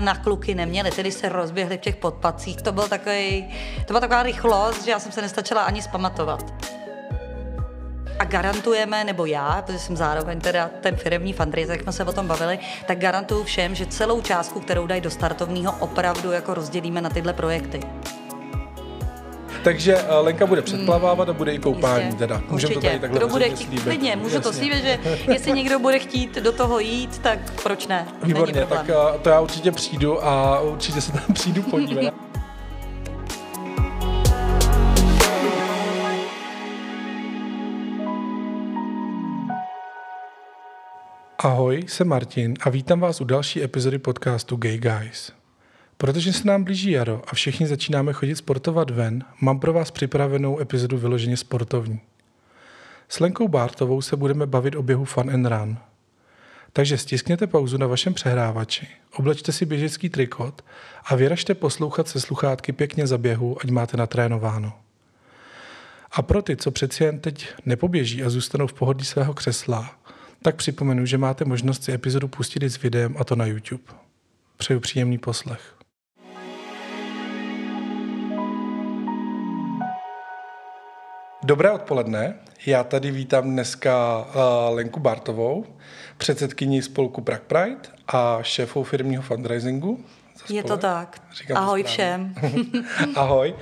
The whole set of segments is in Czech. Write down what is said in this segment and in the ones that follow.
Na kluky neměli, tedy se rozběhli v těch podpacích. To, byl takový, to byla taková rychlost, že já jsem se nestačila ani zpamatovat. A garantujeme, nebo já, protože jsem zároveň teda ten firmní fundraiser, jak jsme se o tom bavili, tak garantuju všem, že celou částku, kterou dají do startovního, opravdu jako rozdělíme na tyhle projekty. Takže eh, Lenka bude předplavávat a bude i koupání Jistě, teda. Můžeme to tady takhle Kdo bude chtít, klidně, můžu to Jasně. slíbit, že jestli někdo bude chtít do toho jít, tak proč ne? Výborně, tak eh, to já určitě přijdu a určitě se tam přijdu podívat. Ahoj, jsem Martin a vítám vás u další epizody podcastu Gay Guys. Protože se nám blíží jaro a všichni začínáme chodit sportovat ven, mám pro vás připravenou epizodu vyloženě sportovní. S Lenkou Bártovou se budeme bavit o běhu Fun and Run. Takže stiskněte pauzu na vašem přehrávači, oblečte si běžecký trikot a vyražte poslouchat se sluchátky pěkně za běhu, ať máte natrénováno. A pro ty, co přeci jen teď nepoběží a zůstanou v pohodlí svého křesla, tak připomenu, že máte možnost si epizodu pustit i s videem a to na YouTube. Přeju příjemný poslech. Dobré odpoledne. Já tady vítám dneska uh, Lenku Bartovou, předsedkyni spolku Prague Pride a šéfou firmního fundraisingu. Je to tak. Říkám to Ahoj správně. všem. Ahoj.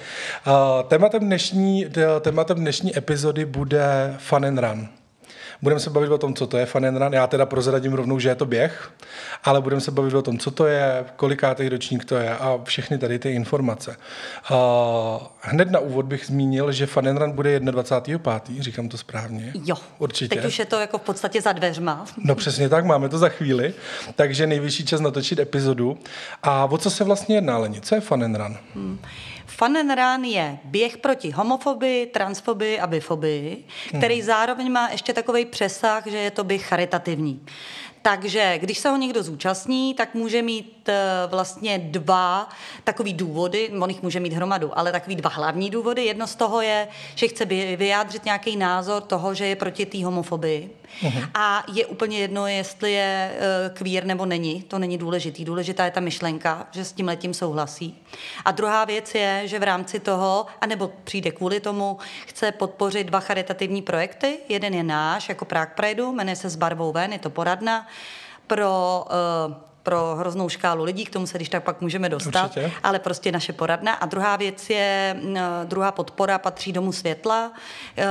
Uh, tématem, dnešní, tématem dnešní epizody bude Fun and Run. Budeme se bavit o tom, co to je Fun and Run. Já teda prozradím rovnou, že je to běh, ale budeme se bavit o tom, co to je, kolikátý ročník to je a všechny tady ty informace. Uh, hned na úvod bych zmínil, že Fun and Run bude 21.5., říkám to správně. Jo, Určitě. teď už je to jako v podstatě za dveřma. No přesně tak, máme to za chvíli, takže nejvyšší čas natočit epizodu. A o co se vlastně jedná, Leni? Co je Fun and Run? Fun and Run je běh proti homofobii, transfobii a bifobii, který zároveň má ještě takový přesah, že je to běh charitativní. Takže když se ho někdo zúčastní, tak může mít eh, vlastně dva takový důvody, on jich může mít hromadu, ale takový dva hlavní důvody. Jedno z toho je, že chce vy- vyjádřit nějaký názor toho, že je proti té homofobii. A je úplně jedno, jestli je eh, queer nebo není, to není důležitý. Důležitá je ta myšlenka, že s tím letím souhlasí. A druhá věc je, že v rámci toho, anebo přijde kvůli tomu, chce podpořit dva charitativní projekty. Jeden je náš, jako Prague Prideu, jmenuje se S barvou ven, je to poradna pro eh, pro hroznou škálu lidí, k tomu se když tak pak můžeme dostat, Určitě. ale prostě naše poradna. A druhá věc je, druhá podpora patří Domu světla, eh,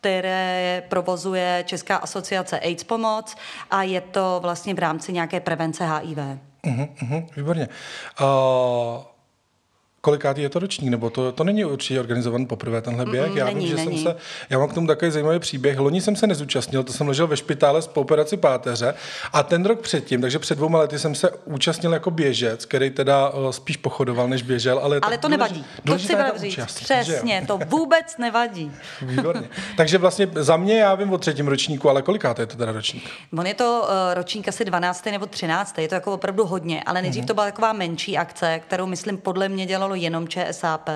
které provozuje Česká asociace AIDS Pomoc a je to vlastně v rámci nějaké prevence HIV. Uh-huh, uh-huh, výborně. Uh, kolikátý je to ročník? Nebo to, to není určitě organizovaný poprvé tenhle běh? Mm, já není, vím, že není. jsem se, já mám k tomu takový zajímavý příběh. Loni jsem se nezúčastnil, to jsem ležel ve špitále po operaci páteře a ten rok předtím, takže před dvěma lety jsem se účastnil jako běžec, který teda uh, spíš pochodoval, než běžel. Ale, Ale to nevadí. To důležitá chci ta vám říct. účast? Přesně, to vůbec nevadí. Výborně. Takže vlastně za mě já vím o třetím ročníku, ale kolikátý je to teda ročník? On je to uh, ročník asi 12. nebo 13. Je to jako opravdu hodně, ale nejdřív Mhm. to byla taková menší akce, kterou, myslím, podle mě dělalo jenom ČSAP.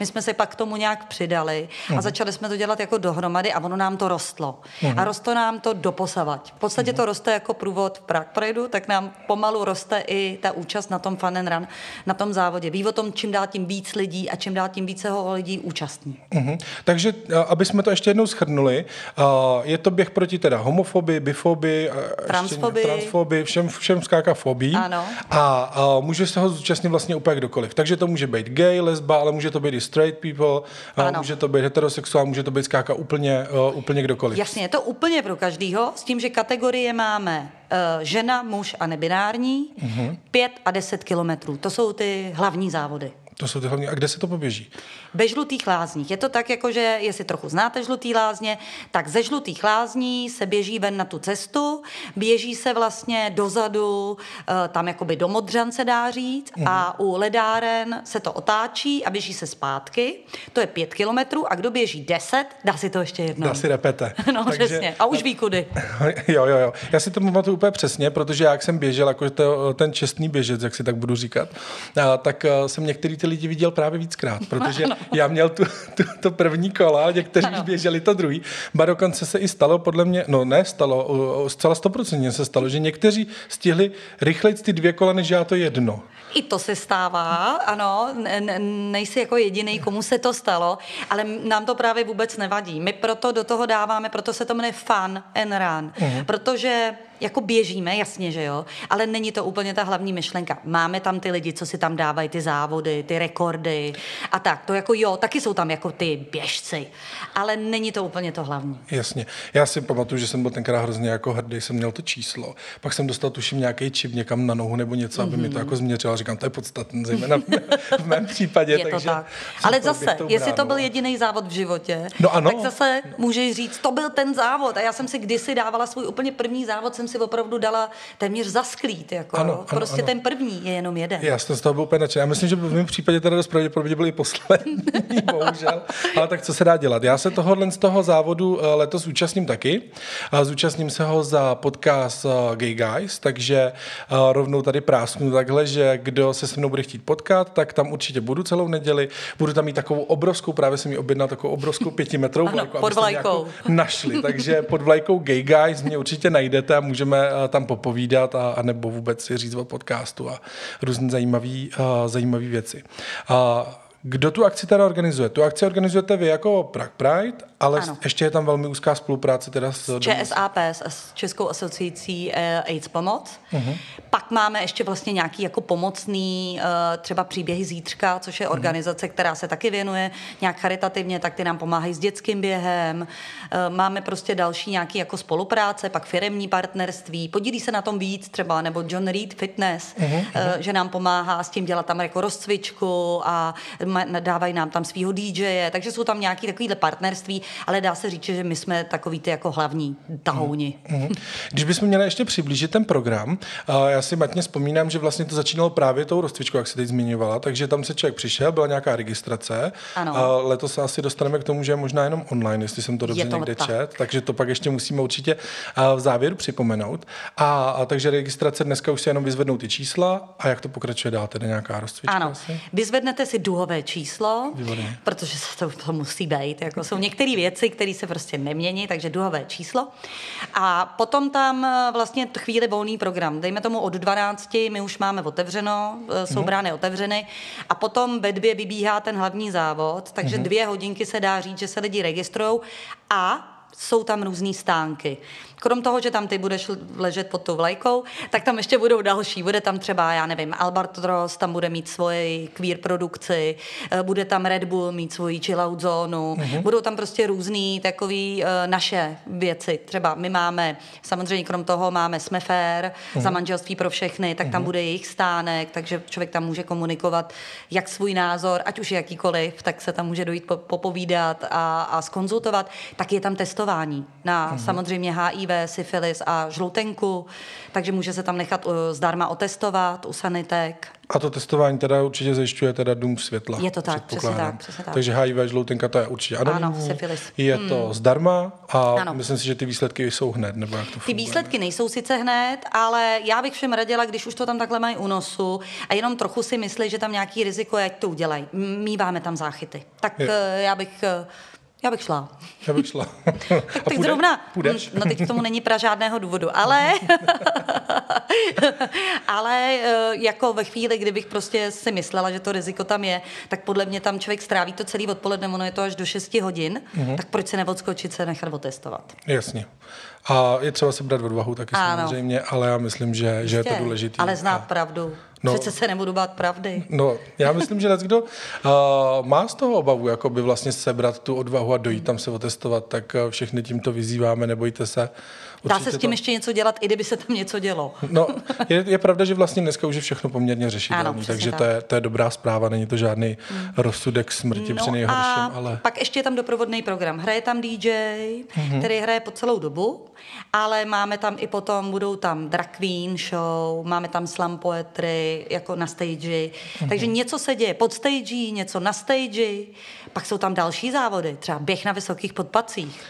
My jsme se pak k tomu nějak přidali Mhm. a začali jsme to dělat jako dohromady a ono nám to rostlo. A rostlo nám to doposavať. V podstatě Mhm. to roste jako průvod v Prague Prideu, tak nám pomalu roste i ta účast na tom Fun and Run, na tom závodě. Ví o tom, čím dál tím víc lidí a čím dál tím více ho lidí účastní. Mhm. Takže, aby jsme to ještě jednou schrnuli, a, je to běh proti teda homofobii, bifobii, Transfobii. transfobii všem, všem skáka fobí. Ano. A, a může se ho zúčastnit vlastně úplně kdokoliv. Takže to může být gay, lesba, ale může to být i straight people, Ano. může to být heterosexuál, může to být skáka úplně, uh, úplně kdokoliv. Jasně, je to úplně pro každýho, s tím, že kategorie máme uh, žena, muž a nebinární, Mhm. 5 a 10 kilometrů. To jsou ty hlavní závody. To jsou ty hlavní. A kde se to poběží? Ve žlutých lázních. Je to tak, jako že jestli trochu znáte žlutý lázně, tak ze žlutých lázní se běží ven na tu cestu, běží se vlastně dozadu, eh, tam jakoby do Modřan se dá říct, a u ledáren se to otáčí a běží se zpátky. To je pět kilometrů a kdo běží deset, dá si to ještě jednou. Dá si repete. No, přesně. A už ví kudy. Jo, jo, jo. Já si to pamatuju úplně přesně, protože já, jak jsem běžel, jako to, ten čestný běžec, jak si tak budu říkat, a, tak a, jsem některé ty lidi viděl právě víckrát, protože ano. já měl tu, tu, to první kola, někteří ano. běželi to druhý. Ba dokonce se i stalo, podle mě, no ne stalo, zcela stoprocentně se stalo, že někteří stihli rychleji ty dvě kola, než já to jedno. I to se stává, ano, ne, nejsi jako jediný, komu se to stalo, ale nám to právě vůbec nevadí. My proto do toho dáváme, proto se to jmenuje fun and run, uh-huh. protože jako běžíme, jasně, že jo, ale není to úplně ta hlavní myšlenka. Máme tam ty lidi, co si tam dávají ty závody, ty rekordy a tak. To jako jo, taky jsou tam jako ty běžci, ale není to úplně to hlavní. Jasně. Já si pamatuju, že jsem byl tenkrát hrozně jako hrdý, jsem měl to číslo. Pak jsem dostal tuším nějaký čip někam na nohu nebo něco, aby mm-hmm. mi to mhm. jako změřilo. Říkám, to je podstatné, zejména v, mé, v mém případě. Je takže to tak. Ale zase, jestli to byl jediný závod v životě, no ano. tak zase můžeš říct, to byl ten závod. A já jsem si kdysi dávala svůj úplně první závod, jsem si opravdu dala téměř zasklít. Jako, ano, ano, prostě ano. ten první je jenom jeden. Já jsem z toho byl úplně nadšený. Já myslím, že v mém případě teda dost pravděpodobně byli poslední, bohužel. Ale tak co se dá dělat? Já se tohohle z toho závodu eh, letos účastním taky. Zúčastním se ho za podcast eh, Gay Guys, takže eh, rovnou tady prásknu takhle, že kdo se se mnou bude chtít potkat, tak tam určitě budu celou neděli. Budu tam mít takovou obrovskou, právě jsem mi objednal takovou obrovskou pětimetrovou vlajku, pod vlajkou. našli. Takže pod vlajkou Gay Guys mě určitě najdete a můžeme tam popovídat a, a nebo vůbec si říct o podcastu a různé zajímavé zajímavé věci. A kdo tu akci teda organizuje? Tu akci organizujete vy jako Prague Pride, ale ano. ještě je tam velmi úzká spolupráce teda s... ČSAP, s Českou asociací eh, AIDS Pomoc. Uh-huh. Pak máme ještě vlastně nějaký jako pomocný eh, třeba příběhy Zítřka, což je mhm. organizace, uh-huh. která se taky věnuje nějak charitativně, tak ty nám pomáhají s dětským během. Eh, máme prostě další nějaký jako spolupráce, pak firemní partnerství. Podílí se na tom víc třeba, nebo John Reed Fitness, uh-huh. že nám pomáhá s tím dělat tam jako rozcvičku a dávají nám tam svého DJ, takže jsou tam nějaké takovéhle partnerství, ale dá se říct, že my jsme takový ty jako hlavní tahouni. Mm-hmm. Když bychom měli ještě přiblížit ten program, já si matně vzpomínám, že vlastně to začínalo právě tou rozcvičkou, jak se teď zmiňovala, takže tam se člověk přišel, byla nějaká registrace. Ano. A letos se asi dostaneme k tomu, že je možná jenom online, jestli jsem to dobře to někde tak. čet, takže to pak ještě musíme určitě v závěru připomenout. A, a takže registrace dneska už se jenom vyzvednou ty čísla a jak to pokračuje dál, tedy nějaká rozcvička? Ano, asi? vyzvednete si duhové číslo, Výborně. protože se to, to musí být. Jako jsou některé věci, které se prostě nemění, takže duhové číslo. A potom tam eh, vlastně chvíli volný program. Dejme tomu od 12, my už máme otevřeno, eh, jsou mm. brány otevřeny a potom ve dvě vybíhá ten hlavní závod, takže mm. dvě hodinky se dá říct, že se lidi registrují a jsou tam různé stánky. Krom toho, že tam ty budeš ležet pod tou vlajkou, tak tam ještě budou další. Bude tam třeba, já nevím, Albatros, tam bude mít svoji queer produkci, eh, bude tam Red Bull mít svoji chillout zónu, mm-hmm. budou tam prostě různý takový uh, naše věci. Třeba my máme, samozřejmě krom toho máme Jsme fair, mm-hmm. za manželství pro všechny, tak mm-hmm. tam mhm. bude jejich stánek, takže člověk tam může komunikovat jak svůj názor, ať už jakýkoliv, tak se tam může dojít popovídat a, a skonzultovat. Tak je tam testování na mm-hmm. samozřejmě HIV, syfilis a žloutenku, takže může se tam nechat uh, zdarma otestovat u sanitek. A to testování teda určitě zajišťuje teda dům světla. Je to tak, přesně tak, přesně tak. Takže HIV žloutenka to je určitě ano. Ano, syfilis. Je hmm. to zdarma a ano. myslím si, že ty výsledky jsou hned, nebo jak to Ty výsledky nejsou sice hned, ale já bych všem radila, když už to tam takhle mají u nosu a jenom trochu si myslí, že tam nějaký riziko je, ať to udělají. Míváme tam záchyty. Tak je. Eh, já bych eh, já bych šla. Já bych šla. tak teď půjde, zrovna, půjdeš? no teď k tomu není pra žádného důvodu, ale, ale eh, jako ve chvíli, kdybych prostě si myslela, že to riziko tam je, tak podle mě tam člověk stráví to celý odpoledne, ono je to až do 6 hodin, mm-hmm. tak proč se neodskočit se nechat otestovat? Jasně. A je třeba se brát odvahu taky ano. samozřejmě, ale já myslím, že, že je to důležité. Ale znát a... pravdu. No, Přece se nebudu bát pravdy. No, já myslím, že kdo uh, má z toho obavu, jako by vlastně sebrat tu odvahu a dojít tam se otestovat, tak uh, všechny tímto vyzýváme, nebojte se. Dá se s tím to... ještě něco dělat, i kdyby se tam něco dělo. No, je, je pravda, že vlastně dneska už je všechno poměrně řešitelné, takže tak. to, je, to je dobrá zpráva, není to žádný hmm. rozsudek smrti no při nejhorším. Ale... pak ještě je tam doprovodný program. Hraje tam DJ, hmm. který hraje po celou dobu, ale máme tam i potom, budou tam drag queen show, máme tam slam poetry jako na stage, hmm. takže něco se děje pod stage, něco na stage, pak jsou tam další závody, třeba běh na vysokých podpacích.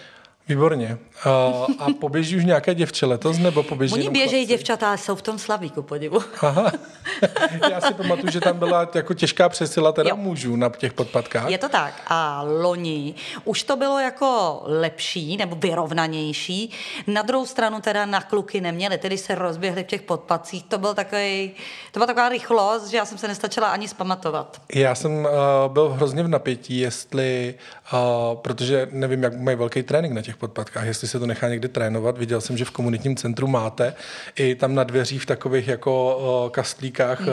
Výborně. A, a poběží už nějaké děvče letos, nebo poběží Oni běžejí děvčata, jsou v tom slaví, ku podivu. Aha. Já si pamatuju, že tam byla jako těžká přesila teda jo. mužů na těch podpadkách. Je to tak. A loni už to bylo jako lepší nebo vyrovnanější. Na druhou stranu teda na kluky neměli, tedy se rozběhli v těch podpadcích. To, byl takový, to byla taková rychlost, že já jsem se nestačila ani zpamatovat. Já jsem uh, byl hrozně v napětí, jestli, uh, protože nevím, jak mají velký trénink na těch podpadkách, jestli se to nechá někde trénovat. Viděl jsem, že v komunitním centru máte i tam na dveřích v takových jako uh, kastlíkách mm.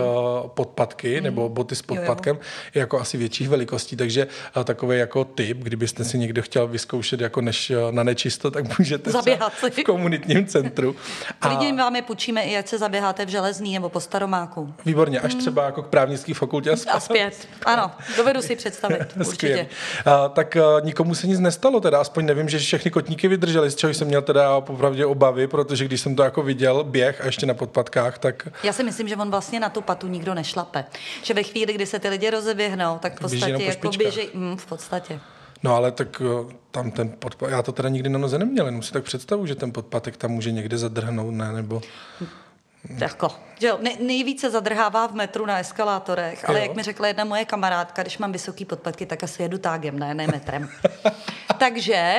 podpadky mm. nebo boty s podpadkem, jo, jo. jako asi větších velikostí, takže uh, takový jako tip, kdybyste si někdo chtěl vyzkoušet jako než na nečisto, tak můžete Zaběhat si. v komunitním centru. Klidně vám je půjčíme i ať se zaběháte v železný nebo po staromáku. Výborně, až mm. třeba jako k právnické fakultě a zpět. A zpět. Ano, dovedu si představit, určitě. Uh, tak uh, nikomu se nic nestalo, teda aspoň nevím, že všechny kotníky vydržely, z čeho jsem měl teda popravdě obavy, protože když jsem to jako viděl, běh a ještě na podpadkách, tak... Já si myslím, že on vlastně na tu patu nikdo nešlape. Že ve chvíli, kdy se ty lidi rozeběhnou, tak v podstatě jako běží, mm, v podstatě. No ale tak eh, tam ten podpatek, já to teda nikdy na noze neměl, jenom si tak představu, že ten podpatek tam může někde zadrhnout, ne, nebo... Jako, že jo, nej, nejvíce zadrhává v metru na eskalátorech, ale jo. jak mi řekla jedna moje kamarádka, když mám vysoký podpatky, tak asi jedu tágem, ne, ne metrem. takže...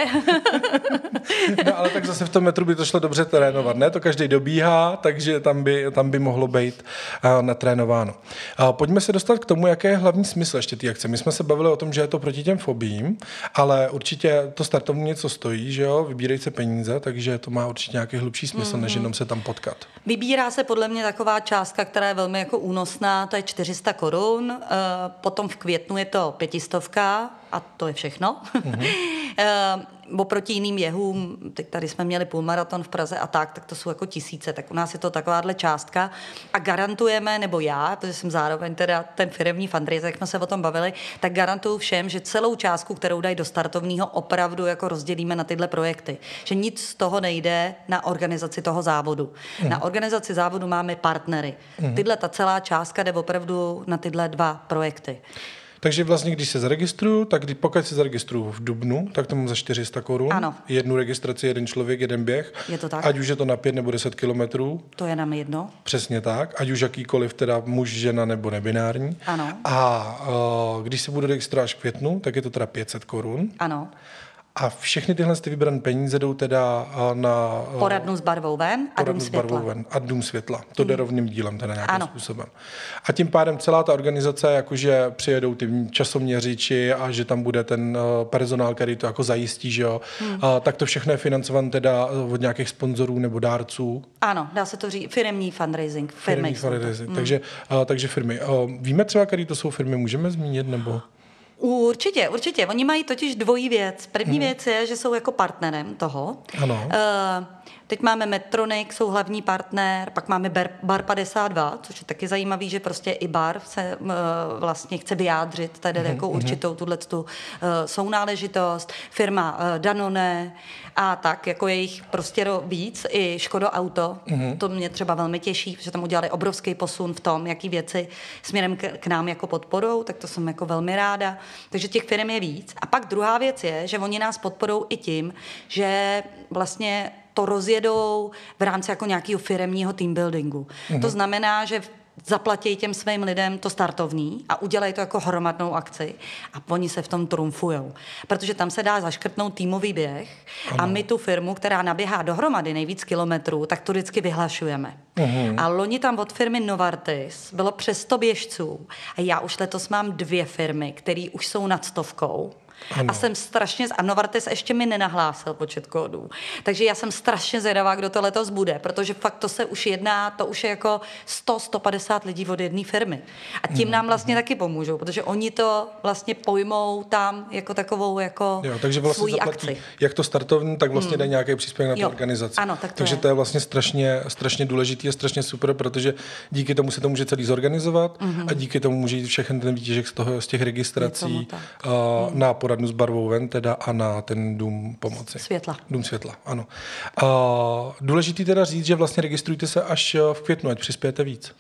no ale tak zase v tom metru by to šlo dobře trénovat, ne? To každý dobíhá, takže tam by, tam by mohlo být uh, natrénováno. Uh, pojďme se dostat k tomu, jaké je hlavní smysl ještě té akce. My jsme se bavili o tom, že je to proti těm fobím, ale určitě to startovní něco stojí, že jo? Vybírej se peníze, takže to má určitě nějaký hlubší smysl, mm-hmm. než mhm. jenom se tam potkat. Vybírá se podle mě taková částka, která je velmi jako únosná, to je 400 korun, uh, potom v květnu je to pětistovka, a to je všechno. Mm-hmm. oproti jiným jehům, teď tady jsme měli půlmaraton v Praze a tak, tak to jsou jako tisíce, tak u nás je to takováhle částka a garantujeme, nebo já, protože jsem zároveň teda ten firmní fundraiser, jak jsme se o tom bavili, tak garantuju všem, že celou částku, kterou dají do startovního, opravdu jako rozdělíme na tyhle projekty. Že nic z toho nejde na organizaci toho závodu. Mm. Na organizaci závodu máme partnery. Mm. Tyhle ta celá částka jde opravdu na tyhle dva projekty. Takže vlastně, když se zaregistruju, tak když, pokud se zaregistruju v Dubnu, tak to mám za 400 korun. Ano. Jednu registraci, jeden člověk, jeden běh. Je to tak. Ať už je to na 5 nebo 10 kilometrů. To je nám jedno. Přesně tak. Ať už jakýkoliv, teda muž, žena nebo nebinární. Ano. A uh, když se budu registrovat až v květnu, tak je to teda 500 korun. Ano. A všechny tyhle ty vybrané peníze jdou teda na... Poradnu s barvou ven a dům světla. ven a dům světla. To jde hmm. rovným dílem teda nějakým ano. způsobem. A tím pádem celá ta organizace, jakože přijedou ty časoměřiči a že tam bude ten personál, který to jako zajistí, že jo, hmm. a, tak to všechno je financované teda od nějakých sponzorů nebo dárců. Ano, dá se to říct, firmní fundraising. Firmy firmní fundraising, hmm. takže, a, takže firmy. A, víme třeba, které to jsou firmy, můžeme zmínit, nebo... Určitě, určitě. Oni mají totiž dvojí věc. První hmm. věc je, že jsou jako partnerem toho. Ano. Uh, Teď máme Metronic, jsou hlavní partner, pak máme Bar, Bar 52, což je taky zajímavý, že prostě i Bar se uh, vlastně chce vyjádřit tady mm-hmm. jako určitou tuhle tu uh, sounáležitost. Firma uh, Danone a tak, jako je jich prostě víc, i Škodo Auto, mm-hmm. to mě třeba velmi těší, že tam udělali obrovský posun v tom, jaký věci směrem k, k nám jako podporou, tak to jsem jako velmi ráda. Takže těch firm je víc. A pak druhá věc je, že oni nás podporou i tím, že vlastně to rozjedou v rámci jako nějakého firemního team buildingu. Mm-hmm. To znamená, že zaplatí těm svým lidem to startovní a udělají to jako hromadnou akci a oni se v tom trumfujou. Protože tam se dá zaškrtnout týmový běh ano. a my tu firmu, která naběhá dohromady nejvíc kilometrů, tak to vždycky vyhlašujeme. Uhum. A loni tam od firmy Novartis bylo přes 100 běžců a já už letos mám dvě firmy, které už jsou nad stovkou ano. A jsem strašně, a Novartis ještě mi nenahlásil počet kódů. Takže já jsem strašně zvědavá, kdo to letos bude, protože fakt to se už jedná, to už je jako 100-150 lidí od jedné firmy. A tím nám vlastně taky pomůžou, protože oni to vlastně pojmou tam jako takovou jako jo, takže vlastně svoji akci. Jak to startovní, tak vlastně hmm. dá nějaký příspěvek na tu organizaci. Ano, tak to takže je. to je vlastně strašně, strašně důležitý a strašně super, protože díky tomu se to může celý zorganizovat mm-hmm. a díky tomu může jít všechny ten výtěžek z, toho, z těch registrací uh, mm. na poradnu s barvou ven teda a na ten dům pomoci. Světla. Dům světla, ano. A důležitý teda říct, že vlastně registrujte se až v květnu, ať přispějete víc.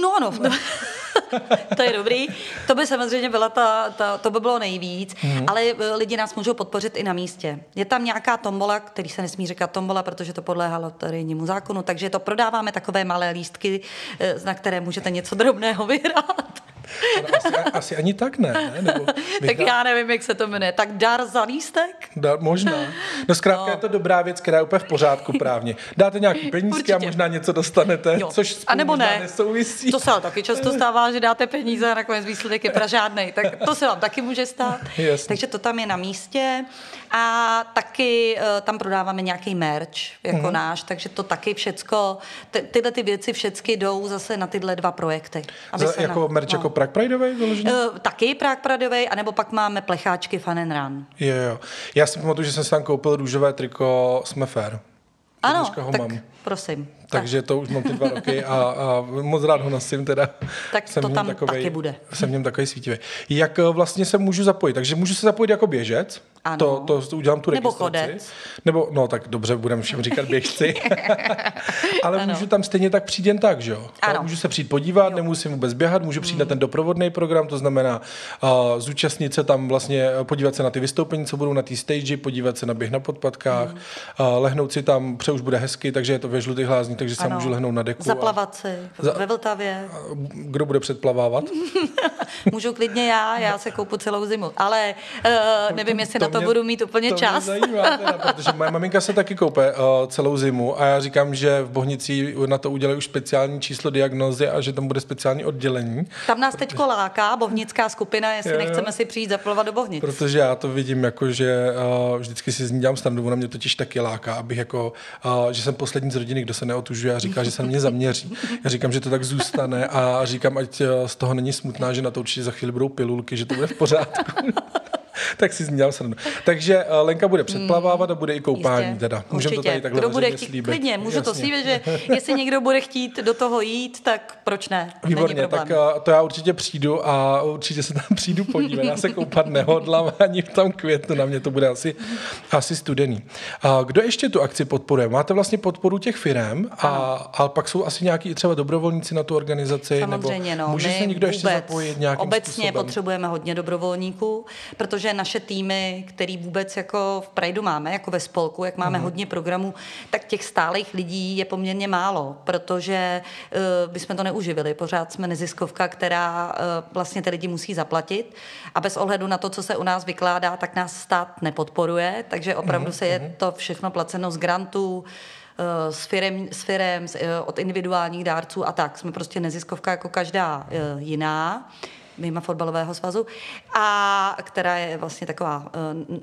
No ano. to je dobrý. To by samozřejmě byla ta, ta to by bylo nejvíc, mm. ale eh, lidi nás můžou podpořit i na místě. Je tam nějaká tombola, který se nesmí říkat tombola, protože to podléhá loterijnímu zákonu, takže to prodáváme takové malé lístky, eh, na které můžete něco drobného vyhrát. Asi, asi ani tak ne. ne? Nebo tak já nevím, jak se to jmenuje. Tak dar za lístek? Dar, možná. No zkrátka no. je to dobrá věc, která je úplně v pořádku právně. Dáte nějaký penízky Určitě. a možná něco dostanete, jo. což a nebo ne. nesouvisí. To se ale taky často stává, že dáte peníze a nakonec výsledek je pražádnej. Tak to se vám taky může stát. Jasně. Takže to tam je na místě. A taky uh, tam prodáváme nějaký merch, jako mm-hmm. náš, takže to taky všecko, ty, tyhle ty věci všechny jdou zase na tyhle dva projekty. Aby Za, se jako na, merch no. jako Prague Prideovej vyložený? Uh, taky Prague Prideovej, anebo pak máme plecháčky Fun and Run. Jo, jo. Já si pamatuju, že jsem si tam koupil růžové triko Jsme fair. Ano, tak mám. prosím. Takže to už mám ty dva roky a, a moc rád ho nosím teda. Tak jsem to tam takovej, taky bude. Jsem v něm takový svítivý. Jak eh, vlastně se můžu zapojit? Takže můžu se zapojit jako běžec? Ano. To, to udělám tu Nebo registraci. chodec. Nebo, no tak dobře, budeme všem říkat běžci. Ale ano. můžu tam stejně tak přijít jen tak, že jo? Ano. Můžu se přijít podívat, jo. nemusím vůbec běhat, můžu přijít hmm. na ten doprovodný program, to znamená uh, zúčastnit se tam vlastně, eh, podívat se na ty vystoupení, co budou na té stage, podívat se na běh na podpatkách, hmm. uh, lehnout si tam, pře už bude hezky, takže je to ve žlutých takže se můžu lehnout na deku. Zaplavat si za, ve Vltavě. Kdo bude předplavávat? Můžu klidně já, já se koupu celou zimu, ale uh, nevím, jestli to na to mě, budu mít úplně to čas. Mě zajímá, teda, protože moje maminka se taky koupe uh, celou zimu a já říkám, že v Bohnici na to udělají už speciální číslo diagnozy a že tam bude speciální oddělení. Tam nás teďko láká bohnická skupina, jestli jo, nechceme si přijít zaplovat do Bohnic. Protože já to vidím jako, že uh, vždycky si z ní dělám standu, ona mě totiž taky láká, abych jako, uh, že jsem poslední z rodiny, kdo se neotužuje a říká, že se na mě zaměří. Já říkám, že to tak zůstane a říkám, ať z toho není smutná, že na to určitě za chvíli budou pilulky, že to bude v pořádku. tak si změl srnu. Takže uh, Lenka bude předplavávat a bude i koupání Jistě, teda. Můžeme to tady takhle Kdo bude chtít, slíbit. klidně, můžu Jasně. to slíbit, že jestli někdo bude chtít do toho jít, tak proč ne? Výborně, tak uh, to já určitě přijdu a určitě se tam přijdu podívat. Já se koupat nehodlám ani v tom květnu, na mě to bude asi, asi studený. Uh, kdo ještě tu akci podporuje? Máte vlastně podporu těch firm a, a pak jsou asi nějaký třeba dobrovolníci na tu organizaci? Samozřejmě, nebo no. Může se někdo ještě zapojit nějakým Obecně způsobem? potřebujeme hodně dobrovolníků, protože naše týmy, který vůbec jako v Prideu máme, jako ve spolku, jak máme mm. hodně programů, tak těch stálých lidí je poměrně málo, protože uh, bychom to neuživili. Pořád jsme neziskovka, která uh, vlastně ty lidi musí zaplatit a bez ohledu na to, co se u nás vykládá, tak nás stát nepodporuje, takže opravdu mm. se je mhm. to všechno placeno z grantů, s firem, s firem, od individuálních dárců a tak. Jsme prostě neziskovka jako každá jiná mimo fotbalového svazu, a která je vlastně taková eh,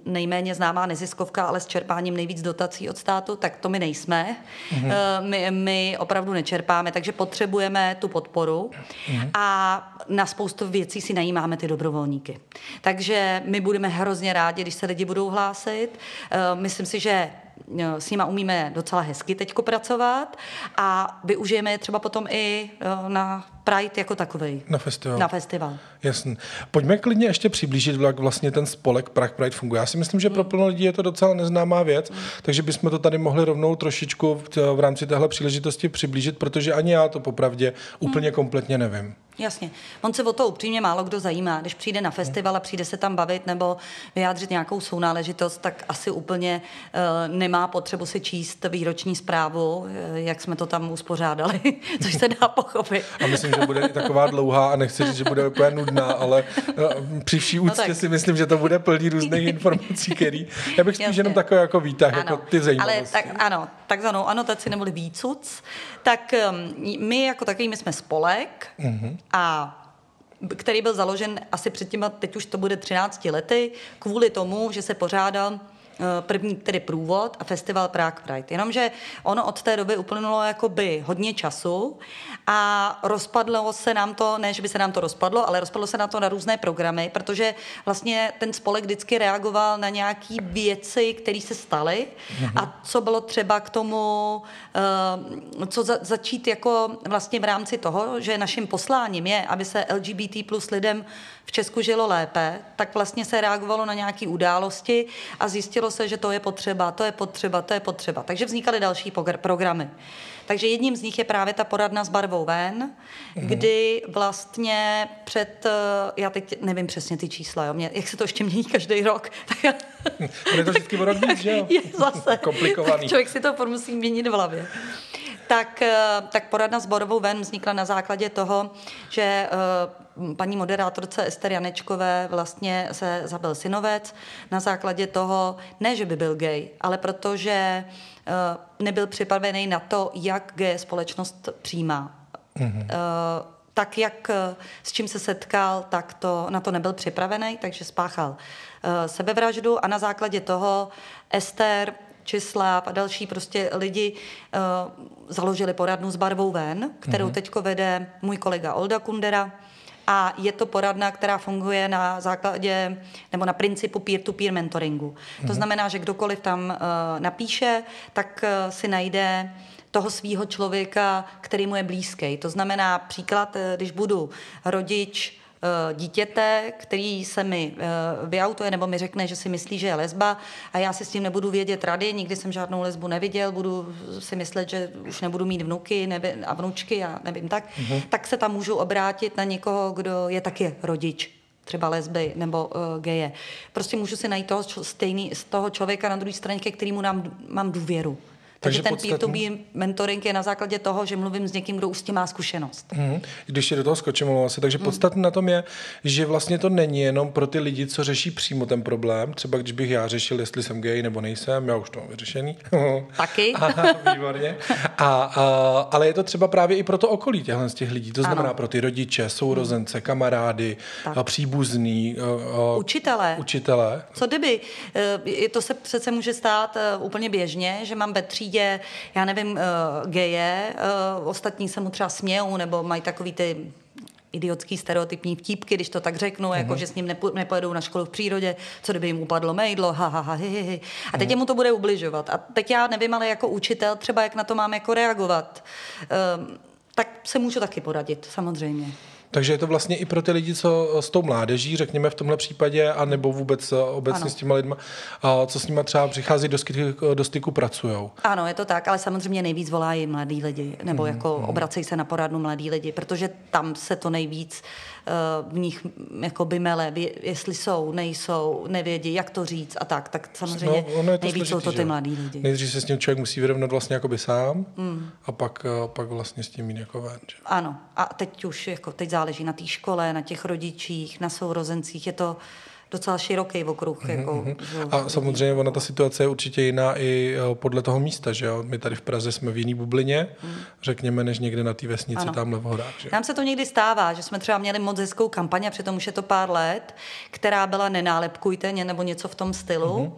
nejméně známá neziskovka, ale s čerpáním nejvíc dotací od státu, tak to my nejsme. Mm-hmm. My, my opravdu nečerpáme, takže potřebujeme tu podporu mm-hmm. a na spoustu věcí si najímáme ty dobrovolníky. Takže my budeme hrozně rádi, když se lidi budou hlásit. Eh, myslím si, že Eh, s nima umíme docela hezky teď pracovat a využijeme je třeba potom i eh, na Pride jako takový. Na festival. Na festival. Jasně. Pojďme klidně ještě přiblížit, jak vlastně ten spolek Prague Pride funguje. Já si myslím, že pro hmm. plno lidí je to docela neznámá věc, mm. takže bychom to tady mohli rovnou trošičku v, v rámci téhle příležitosti přiblížit, protože ani já to popravdě úplně mm. kompletně nevím. Jasně. On se o to upřímně málo kdo zajímá. Když přijde na festival a přijde se tam bavit nebo vyjádřit nějakou sounáležitost, tak asi úplně uh, nemá potřebu si číst výroční zprávu, uh, jak jsme to tam uspořádali, což se dá pochopit. A myslím, že bude i taková dlouhá a nechci říct, že bude úplně nudná, ale uh, při vší no úctě no si myslím, že to bude plný různých informací, který já bych spíš Jasně. jenom takové jako výtah, ano. jako ty zajímavosti. Ale tak, ano, takzvanou anotaci neboli výcuc, tak um, my jako takový, my jsme spolek, mm-hmm a který byl založen asi před těma, teď už to bude 13 lety, kvůli tomu, že se pořádal první tedy průvod a festival Prague Pride. Jenomže ono od té doby uplynulo jakoby hodně času a rozpadlo se nám to, ne, že by se nám to rozpadlo, ale rozpadlo se nám to na různé programy, protože vlastně ten spolek vždycky reagoval na nějaké věci, které se staly mm-hmm. a co bylo třeba k tomu, uh, co za, začít jako vlastně v rámci toho, že naším posláním je, aby se LGBT plus lidem v Česku žilo lépe, tak vlastně se reagovalo na nějaké události a zjistilo se, že to je potřeba, to je potřeba, to je potřeba. Takže vznikaly další programy. Takže jedním z nich je právě ta poradna s barvou ven, mm-hmm. kdy vlastně před, eh, já teď nevím přesně ty čísla, jo, mě, jak se to ještě mění každý rok. Tak, je to vždycky o rok víc, že jo? Je zase. Komplikovaný. Tak člověk si to musí měnit v hlavě tak, eh, tak poradna s Borovou ven vznikla na základě toho, že eh, paní moderátorce Ester Janečkové vlastně se zabil synovec na základě toho, ne, že by byl gay, ale protože eh, nebyl připravený na to, jak gay společnost přijímá. Mm-hmm. Tak, jak s čím se setkal, tak to, na to nebyl připravený, takže spáchal sebevraždu a na základě toho Ester Čislav a další prostě lidi uh, založili poradnu s barvou ven, kterou mm-hmm. teďko vede můj kolega Olda Kundera. A je to poradna, která funguje na základě nebo na principu peer-to-peer mentoringu. Mm-hmm. To mhm. znamená, že kdokoliv tam uh, napíše, tak uh, si najde toho svého člověka, který mu je blízký. To znamená příklad, když budu rodič dítěte, který se mi eh, vyautuje nebo mi řekne, že si myslí, že je lesba a já si s tím nebudu vědět rady, nikdy jsem žádnou lesbu neviděl, budu si myslet, že už nebudu mít vnuky a vnučky a nevím tak, mm-hmm. tak se tam můžu obrátit na někoho, kdo je taky rodič třeba lesby nebo uh, geje. Prostě můžu si najít toho stejný, z toho člověka na druhé straně, ke kterému nám, mám důvěru. Takže, ten podstatný... P2B mentoring je na základě toho, že mluvím s někým, kdo už s tím má zkušenost. Mm-hmm. Když je do toho skočím, se. Takže mm. podstatné na tom je, že vlastně to není jenom pro ty lidi, co řeší přímo ten problém. Třeba když bych já řešil, jestli jsem gay nebo nejsem, já už to mám vyřešený. Taky. a, výborně. A, a, ale je to třeba právě i pro to okolí těchhle z těch lidí. To znamená ano. pro ty rodiče, sourozence, kamarády, a příbuzný, a, učitele. učitele. Co kdyby? E, to se přece může stát e, úplně běžně, že mám ve třídě třídě, já nevím, uh, geje, uh, ostatní se mu třeba smějou nebo mají takový ty idiotský stereotypní vtípky, když to tak řeknu, uh-huh. jako mhm. že s ním nepo, nepojedou na školu v přírodě, co kdyby jim upadlo mejdlo, ha, ha, ha, hi, hi, hi. A teď uh-huh. mu to bude ubližovat. A teď já nevím, ale jako učitel třeba, jak na to mám jako reagovat, um, tak se můžu taky poradit, samozřejmě. Takže je to vlastně i pro ty lidi, co s tou mládeží, řekněme v tomhle případě, a nebo vůbec eh, obecně ano. s těma lidma, co s nimi třeba přichází do styku, do styku pracují. Ano, je to tak, ale samozřejmě nejvíc volají mladí lidi, nebo mm, jako mm. obracejí se na poradnu mladí lidi, protože tam se to nejvíc uh, v nich jako by mele, jestli jsou, nejsou, nevědí, jak to říct a tak, tak samozřejmě no, nejvíc složitý, jsou to ty mladí lidi. Nejdřív se s tím člověk musí vyrovnat vlastně jakoby sám mm. a pak, uh, pak vlastně s tím jít jako ven. Že? Ano, a teď už jako teď záleží na té škole, na těch rodičích, na sourozencích. Je to docela široký okruh. Mm-hmm. Jako, mhm. a samozřejmě ona ta situace je určitě jiná i eh, podle toho místa, že jo? My tady v Praze jsme v jiný bublině, mm. řekněme, než někde na té vesnici ano. tamhle v horách. Že? Nám se to někdy stává, že jsme třeba měli moc hezkou kampaň a přitom už je to pár let, která byla nenálepkujte nebo něco v tom stylu. Mm-hmm.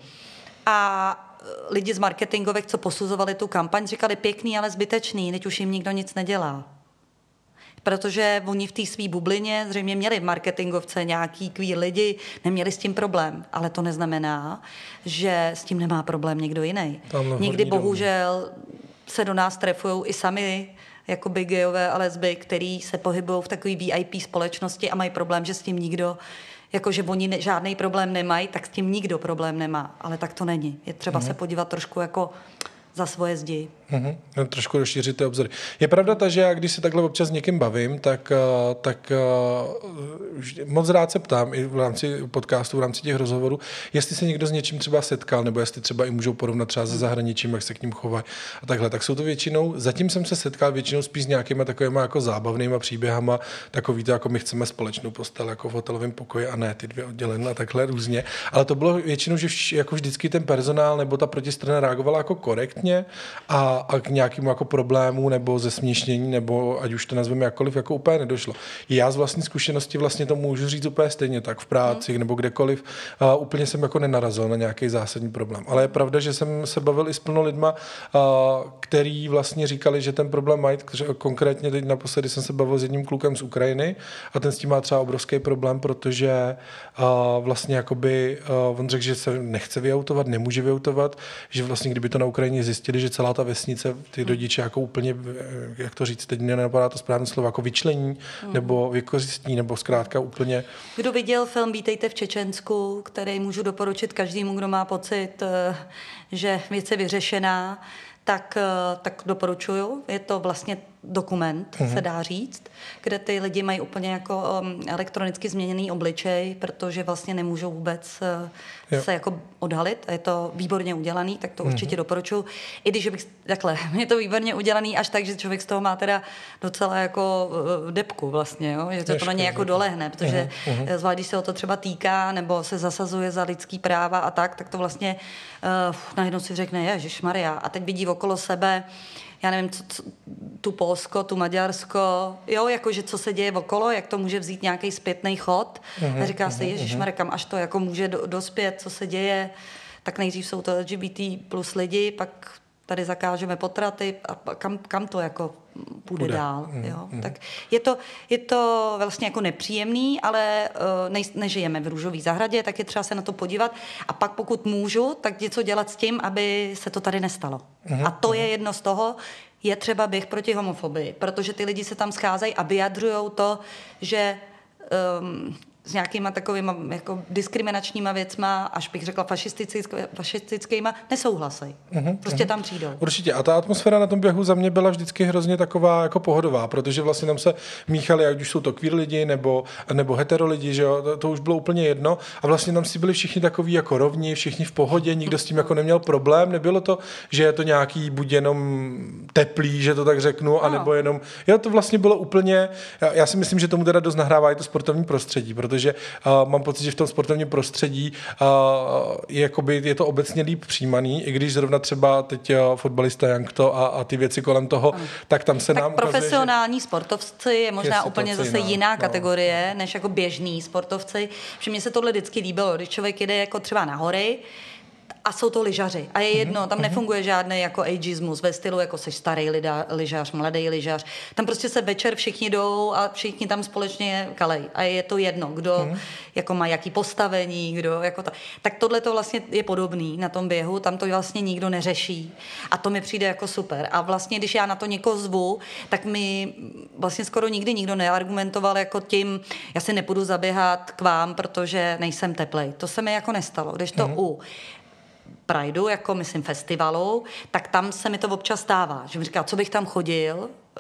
A eh, lidi z marketingovek, co posuzovali tu kampaň, říkali pěkný, ale zbytečný, teď už jim nikdo nic nedělá protože oni v té své bublině zřejmě měli v marketingovce nějaký queer lidi, neměli s tím problém, ale to neznamená, že s tím nemá problém někdo jiný. Někdy bohužel se do nás trefují i sami jakoby gejové a lesby, který se pohybují v takové VIP společnosti a mají problém, že s tím nikdo jakože oni ne, žádný problém nemají, tak s tím nikdo problém nemá. Ale tak to není. Je třeba mm-hmm. se podívat trošku jako za svoje zdi. Mm-hmm. Trošku rozšířit ty obzory. Je pravda ta, že já když se takhle občas s někým bavím, tak, eh, tak uh, moc rád se ptám i v rámci podcastu, v rámci těch rozhovorů, jestli se někdo s něčím třeba setkal, nebo jestli třeba i můžou porovnat třeba se zahraničím, jak se k ním chovají a takhle. Tak jsou to většinou, zatím jsem se setkal většinou spíš s nějakýma takovými jako zábavnýma příběhama, takový to, jako my chceme společnou postel, jako v hotelovém pokoji a ne ty dvě oddělené a takhle různě. Ale to bylo většinou, že vš, jako vždycky ten personál nebo ta protistrana reagovala jako korektně a a k nějakému jako problému nebo zesměšnění, nebo ať už to nazveme jakkoliv, jako úplně nedošlo. Já z vlastní zkušenosti vlastně to můžu říct úplně stejně, tak v práci mm. nebo kdekoliv. A úplně jsem jako nenarazil na nějaký zásadní problém. Ale je pravda, že jsem se bavil i s plno lidma, a, který vlastně říkali, že ten problém mají. Konkrétně teď naposledy jsem se bavil s jedním klukem z Ukrajiny a ten s tím má třeba obrovský problém, protože a, vlastně jakoby a, on řekl, že se nechce vyautovat, nemůže vyautovat, že vlastně kdyby to na Ukrajině zjistili, že celá ta vesnice ty rodiče jako úplně, jak to říct, teď nenapadá to správné slovo, jako vyčlení mm. nebo vykořistní, nebo zkrátka úplně. Kdo viděl film Vítejte v Čečensku, který můžu doporučit každému, kdo má pocit, eh, že věc je vyřešená, tak, eh, tak doporučuju. Je to vlastně dokument, mm-hmm. se dá říct, kde ty lidi mají úplně jako um, elektronicky změněný obličej, protože vlastně nemůžou vůbec uh, se jako odhalit a je to výborně udělaný, tak to mm-hmm. určitě doporučuji. I když bych, takhle, je to výborně udělaný až tak, že člověk z toho má teda docela jako uh, depku vlastně, jo? že to, to na ně jako dolehne, protože mm-hmm. zvlášť, když se o to třeba týká nebo se zasazuje za lidský práva a tak, tak to vlastně uh, najednou si řekne, Ježíš Maria, a teď vidí okolo sebe já nevím, co, co, tu Polsko, tu Maďarsko, jo, jakože co se děje okolo, jak to může vzít nějaký zpětný chod. Uh-huh, a říká uh-huh, se, Ježíš uh-huh. kam až to jako může do, dospět, co se děje, tak nejdřív jsou to LGBT plus lidi, pak tady zakážeme potraty a kam, kam to jako půjde Bude. dál. Mm, jo? Mm. Tak je to, je to vlastně jako nepříjemný, ale uh, ne, nežijeme v růžové zahradě, tak je třeba se na to podívat a pak pokud můžu, tak něco dělat s tím, aby se to tady nestalo. Mm, a to mm. je jedno z toho, je třeba běh proti homofobii, protože ty lidi se tam scházejí a vyjadřují to, že um, s nějakýma takovými jako diskriminačníma věcma, až bych řekla fašistickýma, nesouhlasej. Uh-huh, prostě uh-huh. tam přijdou. Určitě. A ta atmosféra na tom běhu za mě byla vždycky hrozně taková jako pohodová, protože vlastně tam se míchali, ať už jsou to queer lidi nebo, nebo hetero lidi, že jo, to, to, už bylo úplně jedno. A vlastně tam si byli všichni takový jako rovní, všichni v pohodě, nikdo s tím jako neměl problém. Nebylo to, že je to nějaký buď jenom teplý, že to tak řeknu, anebo jenom. Jo, to vlastně bylo úplně. Já, já si myslím, že tomu teda dost nahrává i to sportovní prostředí, protože protože uh, mám pocit, že v tom sportovním prostředí uh, je, jakoby, je to obecně líp přijímaný, i když zrovna třeba teď uh, fotbalista Jankto a, a ty věci kolem toho, ano. tak tam se tak nám profesionální ukazuje, že... sportovci je možná je úplně zase jiná, jiná no. kategorie, než jako běžní sportovci. Že mně se tohle vždycky líbilo, když člověk jede jako třeba na hory, a jsou to lyžaři. A je jedno, tam mhm. nefunguje žádný jako ageismus ve stylu, jako jsi starý lida, lyžař, mladý lyžař. Tam prostě se večer všichni jdou a všichni tam společně kalej. A je to jedno, kdo hmm. jako má jaký postavení, kdo jako ta. Tak tohle to vlastně je podobný na tom běhu, tam to vlastně nikdo neřeší. A to mi přijde jako super. A vlastně, když já na to někoho zvu, tak mi vlastně skoro nikdy nikdo neargumentoval jako tím, já si nepůjdu zaběhat k vám, protože nejsem teplej. To se mi jako nestalo. Když to hmm. u Prideu, jako myslím festivalu, tak tam se mi to občas stává, že mi říká, co bych tam chodil, eh,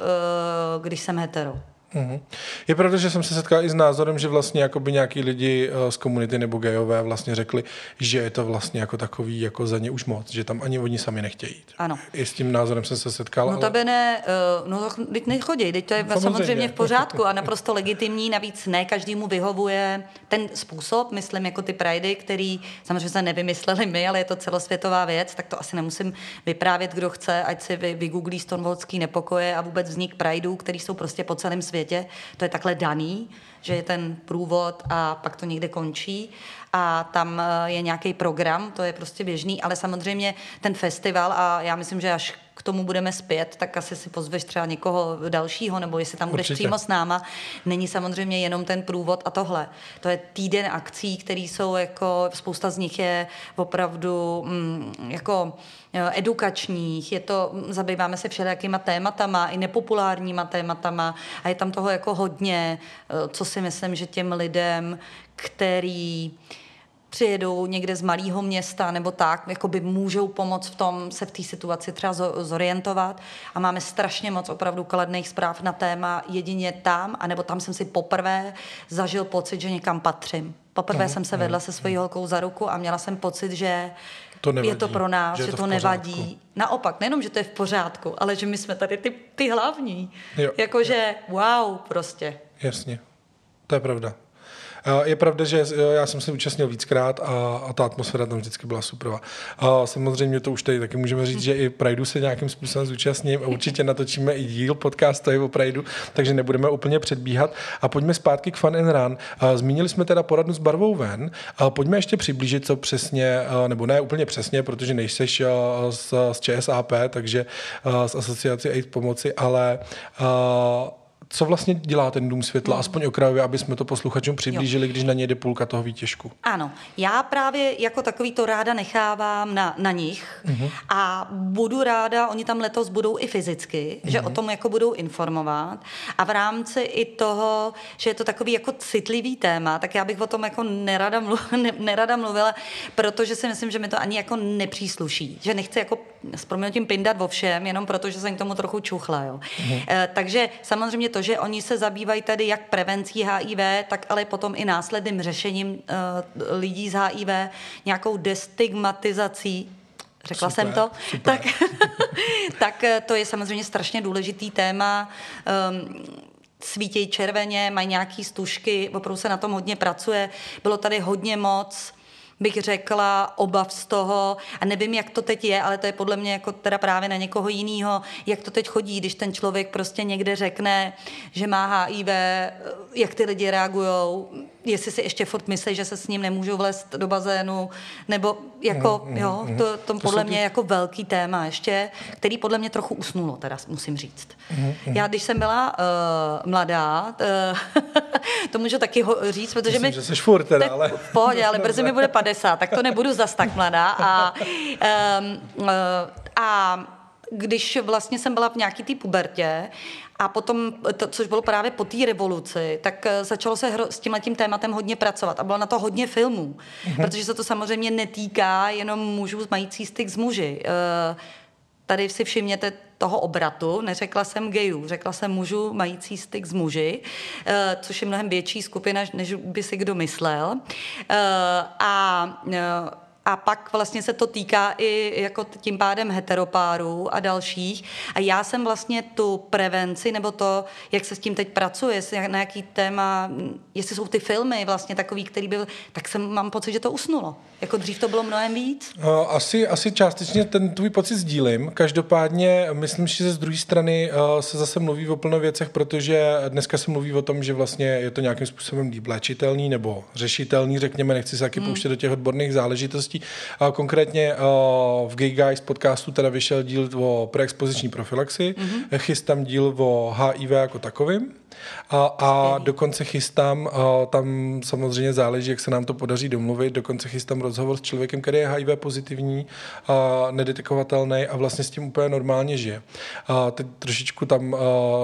když jsem hetero. Mm-hmm. Je pravda, že jsem se setkal i s názorem, že vlastně jakoby nějaký lidi uh, z komunity nebo gejové vlastně řekli, že je to vlastně jako takový jako za ně už moc, že tam ani oni sami nechtějí jít. Ano. I s tím názorem jsem se setkal. No to by ne, uh, no teď nechodí, teď to je samozřejmě. samozřejmě v pořádku a naprosto legitimní, navíc ne každému vyhovuje ten způsob, myslím jako ty pridey, který samozřejmě se nevymysleli my, ale je to celosvětová věc, tak to asi nemusím vyprávět, kdo chce, ať si vy, vygooglí stonewallský nepokoje a vůbec vznik prideů, který jsou prostě po celém světě světě. To je takhle daný, že je ten průvod a pak to někde končí a tam eh, je nějaký program, to je prostě běžný, ale samozřejmě ten festival a já myslím, že až k tomu budeme zpět, tak asi si pozveš třeba někoho dalšího, nebo jestli tam budeš Určitě. přímo s náma. Není samozřejmě jenom ten průvod a tohle. To je týden akcí, které jsou jako, spousta z nich je opravdu mm, jako eh, edukačních, je to, mm, zabýváme se všelijakýma tématama, i nepopulárníma tématama a je tam toho jako hodně, eh, co si myslím, že těm lidem, který přijedou někde z malého města nebo tak, jako by můžou pomoct v tom se v té situaci třeba zorientovat a máme strašně moc opravdu kladných zpráv na téma jedině tam, anebo tam jsem si poprvé zažil pocit, že někam patřím. Poprvé uh, jsem se vedla uh, se svojí holkou za ruku a měla jsem pocit, že to nevadí, je to pro nás, že, že to, to nevadí. Naopak, nejenom, že to je v pořádku, ale že my jsme tady ty, ty hlavní. Jakože wow, prostě. Jasně, to je pravda. Je pravda, že já jsem se účastnil víckrát a, a ta atmosféra tam vždycky byla super. A samozřejmě to už tady taky můžeme říct, že i Prideu se nějakým způsobem zúčastním a určitě natočíme i díl podcastový o Prideu, takže nebudeme úplně předbíhat. A pojďme zpátky k Fun and Run. Zmínili jsme teda poradnu s barvou ven. Pojďme ještě přiblížit, co přesně, nebo ne úplně přesně, protože nejseš z, z ČSAP, takže z Asociace Aid pomoci, ale co vlastně dělá ten Dům světla, hmm. aspoň okrajově, aby jsme to posluchačům přiblížili, jo. když na ně jde půlka toho výtěžku? Ano, já právě jako takový to ráda nechávám na, na nich hmm. a budu ráda, oni tam letos budou i fyzicky, hmm. že o mhm. tom jako budou informovat a v rámci i toho, že je to takový jako citlivý téma, tak já bych o tom jako nerada, mluv, ne, nerada mluvila, protože si myslím, že mi to ani jako nepřísluší, že nechci jako s proměnutím pindat vo všem, jenom proto, že jsem k tomu trochu čuchla. Jo. Mm. Takže samozřejmě to, že oni se zabývají tady jak prevencí HIV, tak ale potom i následným řešením uh, lidí z HIV, nějakou destigmatizací řekla super, jsem to, super. tak, tak to je samozřejmě strašně důležitý téma. Um, svítějí červeně, mají nějaký stužky, opravdu se na tom hodně pracuje. Bylo tady hodně moc bych řekla, obav z toho, a nevím, jak to teď je, ale to je podle mě jako teda právě na někoho jiného, jak to teď chodí, když ten člověk prostě někde řekne, že má HIV, jak ty lidi reagují, jestli si ještě furt myslí, že se s ním nemůžou vlézt do bazénu, nebo jako, mm, mm, jo, mm. to, to, to podle mě ty... jako velký téma ještě, který podle mě trochu usnulo, teda musím říct. Mm, mm. Já, když jsem byla uh, mladá, uh, to můžu taky ho říct, protože Myslím, mi... že jsi furt teda, ale... V pohodě, ale brzy mi bude 50, tak to nebudu zas tak mladá. A, um, uh, a když vlastně jsem byla v nějaký té pubertě a potom, to, což bylo právě po té revoluci, tak eh, začalo se hro, s tímhle tím tématem hodně pracovat a bylo na to hodně filmů, mm-hmm. protože se to samozřejmě netýká jenom mužů mající styk s muži. Uh, tady si všimněte toho obratu, neřekla jsem gejů, řekla jsem mužů mající styk s muži, eh, což je mnohem větší skupina, než by si kdo myslel. A a pak vlastně se to týká i jako tím pádem heteropárů a dalších. A já jsem vlastně tu prevenci, nebo to, jak se s tím teď pracuje, jestli na jaký téma, jestli jsou ty filmy vlastně takový, který byl, tak jsem mám pocit, že to usnulo. Jako dřív to bylo mnohem víc? Asi, asi částečně ten tvůj pocit sdílím. Každopádně myslím, že z druhé strany se zase mluví o plno věcech, protože dneska se mluví o tom, že vlastně je to nějakým způsobem líp léčitelný nebo řešitelný, řekněme, nechci se taky hmm. pouštět do těch odborných záležitostí. Konkrétně v Gay Guys podcastu teda vyšel díl o preexpoziční profilaxi, hmm. chystám díl o HIV jako takovým. A, a dokonce chystám, a tam samozřejmě záleží, jak se nám to podaří domluvit, dokonce chystám rozhovor s člověkem, který je HIV pozitivní, a nedetekovatelný a vlastně s tím úplně normálně žije. A teď trošičku tam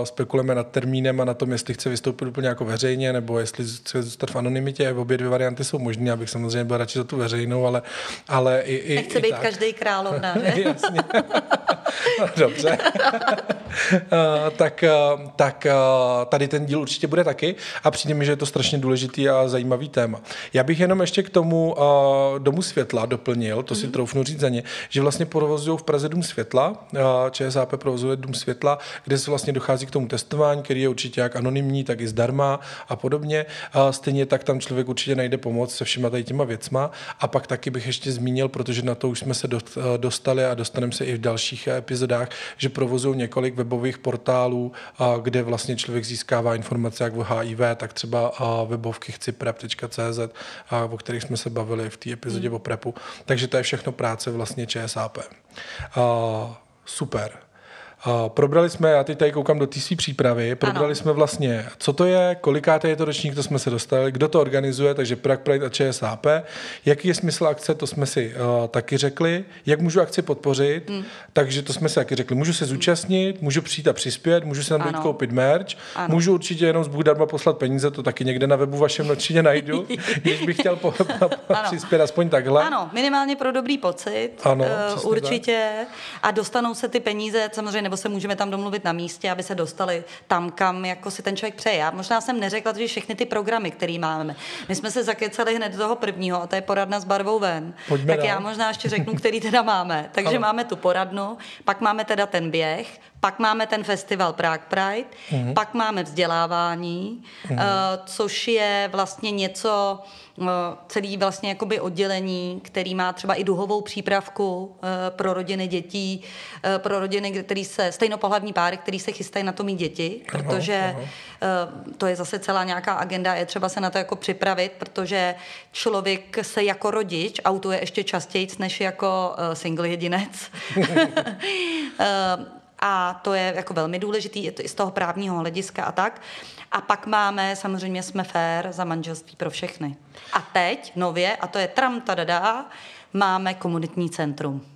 spekulujeme nad termínem a na tom, jestli chce vystoupit úplně jako veřejně, nebo jestli chce zůstat v anonymitě. Obě dvě varianty jsou možné, abych samozřejmě byl radši za tu veřejnou, ale, ale i, i Nechce i být tak. každý královna, že? Jasně. Dobře. tak, tak tady ten díl určitě bude taky a přijde mi, že je to strašně důležitý a zajímavý téma. Já bych jenom ještě k tomu Domu světla doplnil, to si mm. troufnu říct za ně, že vlastně provozují v Praze Dům světla, ČSAP provozuje Dům světla, kde se vlastně dochází k tomu testování, který je určitě jak anonymní, tak i zdarma a podobně. Stejně tak tam člověk určitě najde pomoc se všema tady těma věcma. A pak taky bych ještě zmínil, protože na to už jsme se dostali a dostaneme se i v dalších epizodách, že provozují několik webových portálů, kde vlastně člověk získává informace jak o HIV, tak třeba webovky chciprep.cz, o kterých jsme se bavili v té epizodě mm. o prepu. Takže to je všechno práce vlastně ČSAP. Super. Uh, probrali jsme, já teď tady koukám do té přípravy, probrali ano. jsme vlastně, co to je, kolikáté je to ročník, to jsme se dostali, kdo to organizuje, takže Prague Pride a ČSAP, jaký je smysl akce, to jsme si uh, taky řekli, jak můžu akci podpořit, hmm. takže to jsme si taky řekli, můžu se zúčastnit, můžu přijít a přispět, můžu se tam jít koupit merch, ano. můžu určitě jenom z Bůh darma poslat peníze, to taky někde na webu vašem určitě najdu, když bych chtěl po, po, po, přispět aspoň takhle. Ano, minimálně pro dobrý pocit, ano, uh, určitě, tak. a dostanou se ty peníze, samozřejmě nebo se můžeme tam domluvit na místě, aby se dostali tam, kam jako si ten člověk přeje. Já možná jsem neřekla, že všechny ty programy, které máme. My jsme se zakecali hned do toho prvního, a to je poradna s barvou ven. Pojďme tak dál. já možná ještě řeknu, který teda máme. Takže ano. máme tu poradnu, pak máme teda ten běh, pak máme ten festival Prague Pride, uh-huh. pak máme vzdělávání, uh, což je vlastně něco, uh, celý vlastně jakoby oddělení, který má třeba i duhovou přípravku uh, pro rodiny dětí, uh, pro rodiny, který se, stejnopohlavní páry, který se chystají na to mít děti, protože uh, to je zase celá nějaká agenda, je třeba se na to jako připravit, protože člověk se jako rodič autuje ještě častěji, než jako uh, single jedinec. a to je jako velmi důležitý, je to i z toho právního hlediska a tak. A pak máme, samozřejmě jsme fair za manželství pro všechny. A teď nově, a to je tram tadada, máme komunitní centrum.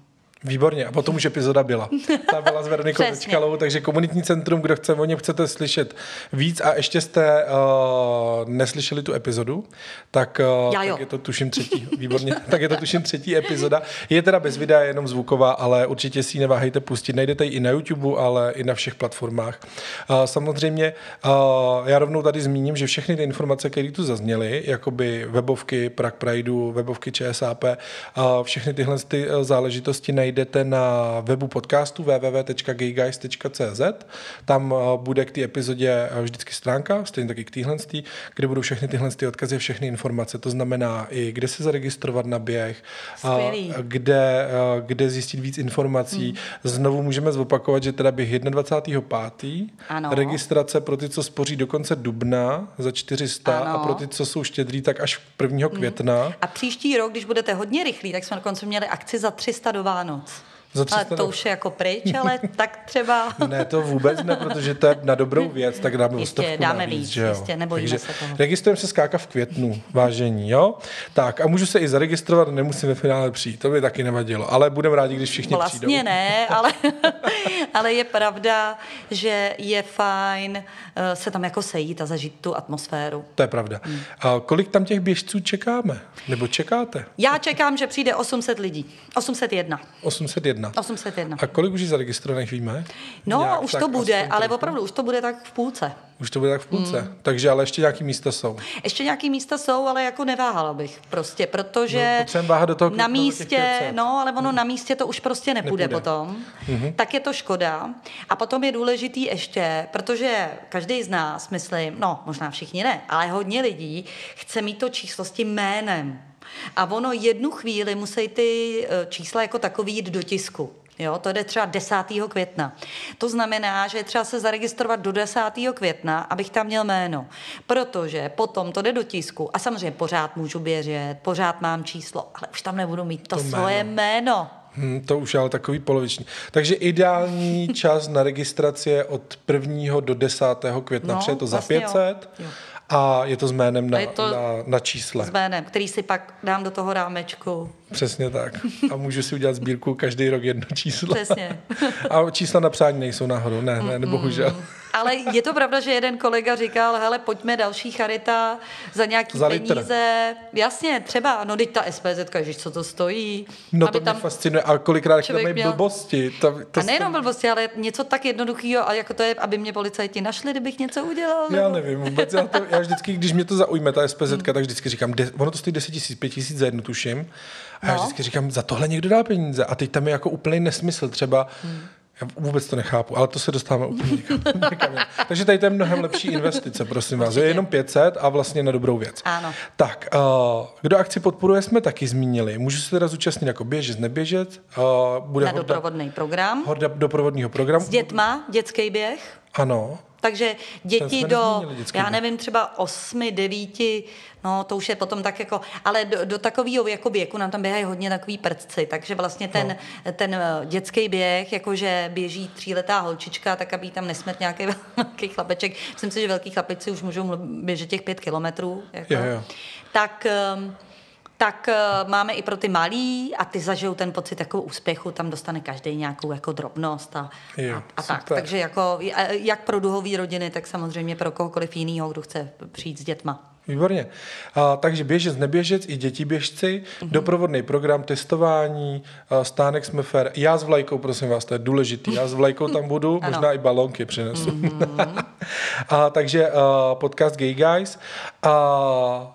Výborně. A potom už epizoda byla. Ta byla s Veronikou. Večkalovou, takže komunitní centrum, kdo chce, o něm chcete slyšet víc a ještě jste uh, neslyšeli tu epizodu, tak, uh, Já tak je to tuším třetí, výborně, tak je to tuším třetí epizoda. Je teda bez videa, jenom zvuková, ale určitě si ji neváhejte pustit. Najdete ji i na YouTube, ale i na všech platformách. Uh, samozřejmě uh, já rovnou tady zmíním, že všechny ty informace, které tu zazněly, jakoby webovky Prague Prideu, webovky ČSAP, uh, všechny tyhle ty uh, záležitosti najdete na webu podcastu www.gayguys.cz. Tam uh, bude k té epizodě uh, vždycky stránka, stejně taky k téhle, kde budou všechny tyhle ty odkazy, a všechny informace. To znamená i kde se zaregistrovat na běh, Skvělý. kde, kde zjistit víc informací. Hmm. Znovu můžeme zopakovat, že teda běh 21.5. Ano. Registrace pro ty, co spoří do konce dubna za 400 Ano. a pro ty, co jsou štědrý, tak až 1. května. A příští rok, když budete hodně rychlí, tak jsme dokonce měli akci za 300 do Vánoc. world. Za 300 ale to už je jako pryč, ale tak třeba... Ne, to vůbec ne, protože to je na dobrou věc, tak dáme Jistě, dáme navíc, víc, že jo? jistě, nebojíme Takže se toho. Registrujeme se skáka v květnu, vážení, jo? Tak a můžu se i zaregistrovat, nemusím ve finále přijít, to by taky nevadilo, ale budeme rádi, když všichni Vlastně přijdou. ne, ale, ale je pravda, že je fajn eh, se tam jako sejít a zažít tu atmosféru. To je pravda. Hmm. A kolik tam těch běžců čekáme? Nebo čekáte? Já čekám, že přijde 800 lidí. 801. 801. 801. A kolik už je zaregistrovaných, víme? No, Nějak už to bude, aspoň ale opravdu už to bude tak v půlce. Už to bude tak v půlce. Hmm. Takže ale ještě nějaký místa jsou. Ještě nějaký místa jsou, ale jako neváhala bych prostě, protože No, váhat do toho na místě, 500. no, ale ono na místě to už prostě nepůjde, Nepůjde. potom. Tak je to škoda. A potom je důležitý ještě, protože každý z nás, myslím, no, možná všichni ne, ale hodně lidí chce mít to číslo s tím jménem. A ono jednu chvíli musí ty eh, čísla jako takový jít do tisku. Jo, to jde třeba 10. května. To znamená, že je třeba se zaregistrovat do 10. května, abych tam měl jméno. Protože potom to jde do tisku a samozřejmě pořád můžu běžet, pořád mám číslo, ale už tam nebudu mít to, To to jméno. svoje jméno. Hmm, to už je ale takový poloviční. Takže ideální čas na registraci je od 1. do 10. května, No, je to za vlastně jo. 500 Jo. A je to s jménem na, to na, na čísle. S jménem, který si pak dám do toho rámečku. Přesně tak. A můžu si udělat sbírku každý rok jedno číslo. Přesně. A čísla na přání nejsou náhodou, ne, ne, bohužel. Ale je to pravda, že jeden kolega říkal, hele, pojďme další charita za nějaký Za litr. peníze. Jasně, třeba, no teď ta SPZ, ježiš, co to stojí. No aby to mě fascinuje. A kolikrát tam mají měl- blbosti. To, to a nejenom blbosti, ale něco tak jednoduchého, a jako to je, aby mě policajti našli, kdybych něco udělal. Já nebo- nevím vůbec, já, to, já vždycky, když mě to zaujme, ta SPZ, tak vždycky říkám, de, ono to stojí 10 tisíc, 5 tisíc za jednu, tuším. A já No. vždycky říkám, za tohle někdo dá peníze. A teď tam je jako úplný nesmysl, třeba, já vůbec to nechápu, ale to se dostáváme úplně někam, někam. Takže tady to je mnohem lepší investice, prosím vás. Je jenom 500 a vlastně na dobrou věc. Ano. Tak, uh, kdo akci podporuje, jsme taky zmínili. Můžu se teda zúčastnit jako běžec, neběžet. Uh, bude Na horda, doprovodný program. horda doprovodního programu. S dětma, dětský běh. Ano. Takže děti do, já nevím, třeba 8, 9, no to už je potom tak jako, ale do, do takového jako věku nám tam běhají hodně takový prcci, takže vlastně ten, no. ten eh, dětský běh, jakože běží tříletá holčička, tak aby tam nesmet nějaký velký chlapeček. Myslím si, že velký chlapici už můžou běžet těch pět kilometrů. Jako. Jo, jo. Tak ehm, tak eh, máme i pro ty malí a ty zažijou ten pocit jako úspěchu, tam dostane každý nějakou jako drobnost a, Jo, a, a tak. Takže jako, jak pro duhové rodiny, tak samozřejmě pro kohokoliv jiného, kdo chce přijít s dětma. Výborně. A, takže běžec, neběžec, i děti běžci, Mhm. mm-hmm. doprovodný program, testování, stánek jsme fér. Já s vlajkou, prosím vás, to je důležitý. Já s vlajkou tam budu, Ano. Možná i balonky přinesu. Mm-hmm. a, takže a, podcast Gay Guys. A,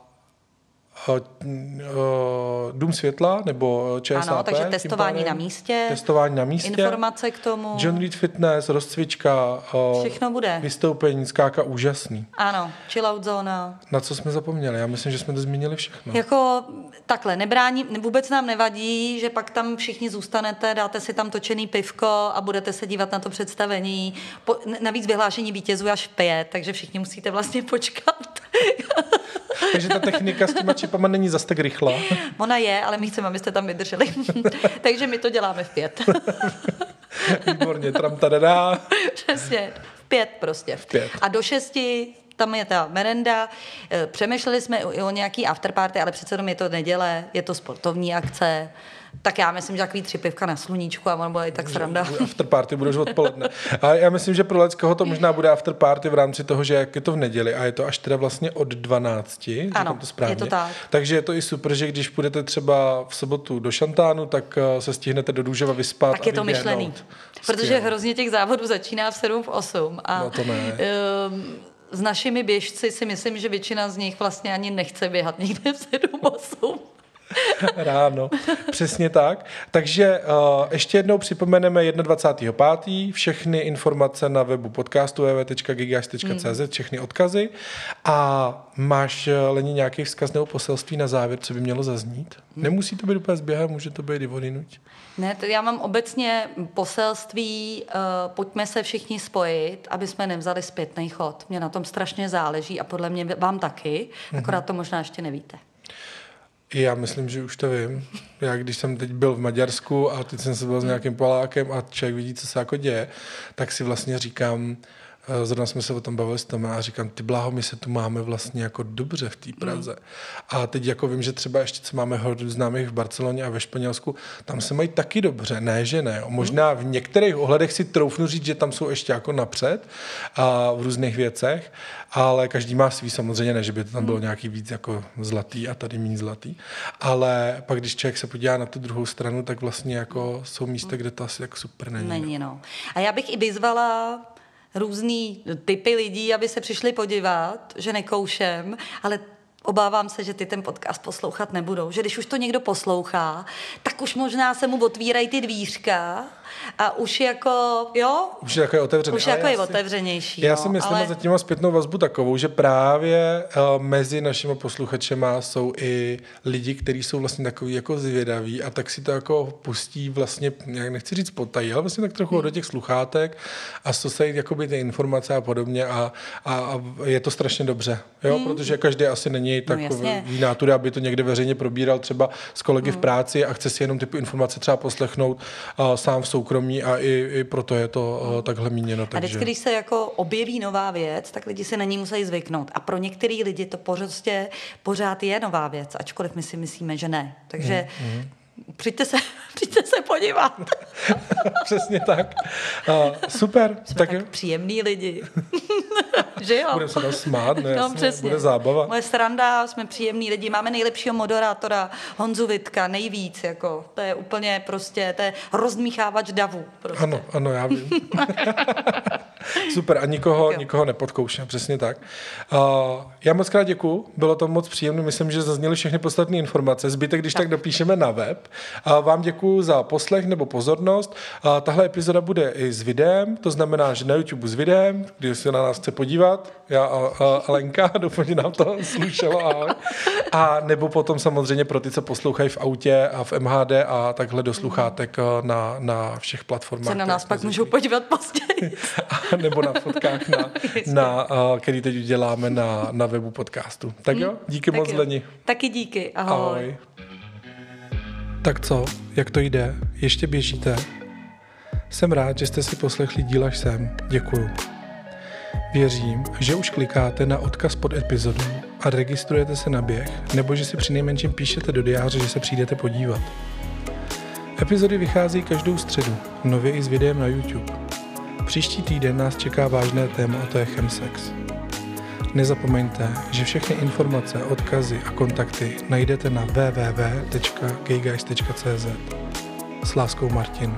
Dům světla nebo ČSAP. Ano, takže testování pádem. na místě, Testování na místě. Informace k tomu. John Reed Fitness, rozcvička, Všechno bude. vystoupení, skáka úžasný. Ano, chillout zóna. Na co jsme zapomněli? Já myslím, že jsme to zmínili všechno. Jako takhle, nebrání, vůbec nám nevadí, že pak tam všichni zůstanete, dáte si tam točený pivko a budete se dívat na to představení. Po, navíc vyhlášení vítězů až v pět, takže všichni musíte vlastně počkat. Takže ta technika s těma čipama není zas tak rychlá. Ona je, ale my chceme, abyste tam vydrželi. takže my to děláme v pět. Výborně, tram tadadá. Přesně. V pět prostě. V pět. A do šesti tam je ta merenda. Eh, přemýšleli jsme i o nějaký afterparty, ale přece jenom je to neděle, je to sportovní akce. Tak já myslím, že takový tři pivka na sluníčku a ono bude i tak sranda. Afterparty bude už odpoledne. A já myslím, že pro Leckého to možná bude afterparty v rámci toho, že jak je to v neděli a je to až teda vlastně od 12, ano, to správně. je to tak. Takže je to i super, že když půjdete třeba v sobotu do Šantánu, tak eh, se stihnete do Důževa vyspat Tak je to myšlený. Protože hrozně těch závodů začíná v 7, v 8. A, no to ne. Um, s našimi běžci si myslím, že většina z nich vlastně ani nechce běhat nikde v 7-8. Ráno, přesně tak. Takže uh, ještě jednou připomeneme 21.5. všechny informace na webu podcastu www.gigas.cz, mm. všechny odkazy. A máš, eh, Lení, nějaký vzkaz nebo poselství na závěr, co by mělo zaznít? Mm. Nemusí to být úplně zběhem, může to být i vodinuť. Ne, to já mám obecně poselství, uh, pojďme se všichni spojit, aby jsme nevzali zpětný chod. Mně na tom strašně záleží a podle mě vám taky, mm-hmm. akorát to možná ještě nevíte. Já myslím, že už to vím. Já když jsem teď byl v Maďarsku a teď jsem se byl s nějakým Polákem a člověk vidí, co se jako děje, tak si vlastně říkám, zrovna jsme se o tom bavili s tom a říkám, ty bláho, my se tu máme vlastně jako dobře v té mm. Praze. Mm. A teď jako vím, že třeba ještě, co máme hodně známých v Barceloně a ve Španělsku, tam se mají taky dobře, ne, že ne. Možná v některých ohledech si troufnu říct, že tam jsou ještě jako napřed a v různých věcech, ale každý má svý samozřejmě, ne, že by to tam bylo mm. nějaký víc jako zlatý a tady méně zlatý. Ale pak, když člověk se podívá na tu druhou stranu, tak vlastně jako jsou místa, kde to asi jako super není. Není, no. A já bych i vyzvala různý typy lidí, aby se přišli podívat, že nekoušem, ale obávám se, že ty ten podcast poslouchat nebudou. Že když už to někdo poslouchá, tak už možná se mu otvírají ty dvířka a už jako, jo? Už jako je otevřený. Už jako je otevřenější. Já no, si myslím, ale... zatím zpětnou vazbu takovou, že právě uh, mezi našimi posluchačema jsou i lidi, kteří jsou vlastně takový jako zvědaví a tak si to jako pustí vlastně, jak nechci říct potají, ale vlastně tak trochu hmm. do těch sluchátek a se jakoby ty informace a podobně a, a, a je to strašně dobře, jo? Hmm. protože každý asi není takový no, nátury, aby to někde veřejně probíral třeba s kolegy hmm. v práci a chce si jenom typu informace třeba poslechnout uh, sám v soukromí soukromí a i, i proto je to uh, takhle míněno. Takže... A vždycky, když se jako objeví nová věc, tak lidi se na ní musí zvyknout. A pro některé lidi to prostě pořád je nová věc, ačkoliv my si myslíme, že ne. Takže mm, Přijďte se, přijďte se podívat. Přesně tak. Uh, super. Jsme tak, tak příjemní lidi. že jo? Budeme se tam smát, ne? No, přesně. Bude zábava. Moje sranda, jsme příjemní lidi. Máme nejlepšího moderátora Honzu Vitka, nejvíc. Jako. To je úplně prostě, to je rozdmíchávač davu. Prostě. Ano, ano, já vím. super. A nikoho, nikoho nepodkouším, přesně tak. Uh, já moc krát děkuju. Bylo to moc příjemné. Myslím, že zazněly všechny podstatné informace. Zbytek, když tak, tak dopíšeme na web. A vám děkuji za poslech nebo pozornost. A tahle epizoda bude i s videem, to znamená, že na YouTube s videem, když se na nás chce podívat, já a, a, a Lenka, doufám, že nám to slušelo, ahoj. A nebo potom samozřejmě pro ty, co poslouchají v autě a v MHD a takhle do sluchátek eh, na, na všech platformách. Se na nás pak můžou podívat později. nebo na fotkách, na, na, eh, který teď uděláme na, na webu podcastu. Tak jo, díky tak moc, jo. Leni. Taky díky, ahoj. ahoj. Tak co, jak to jde? Ještě běžíte? Jsem rád, že jste si poslechli díl až sem. Děkuju. Věřím, že už klikáte na odkaz pod epizodou a registrujete se na běh, nebo že si přinejmenším píšete do diáře, že se přijdete podívat. Epizody vychází každou středu, nově i s videem na YouTube. Příští týden nás čeká vážné téma a to je chemsex. Nezapomeňte, že všechny informace, odkazy a kontakty najdete na www.gayguys.cz. S láskou Martin.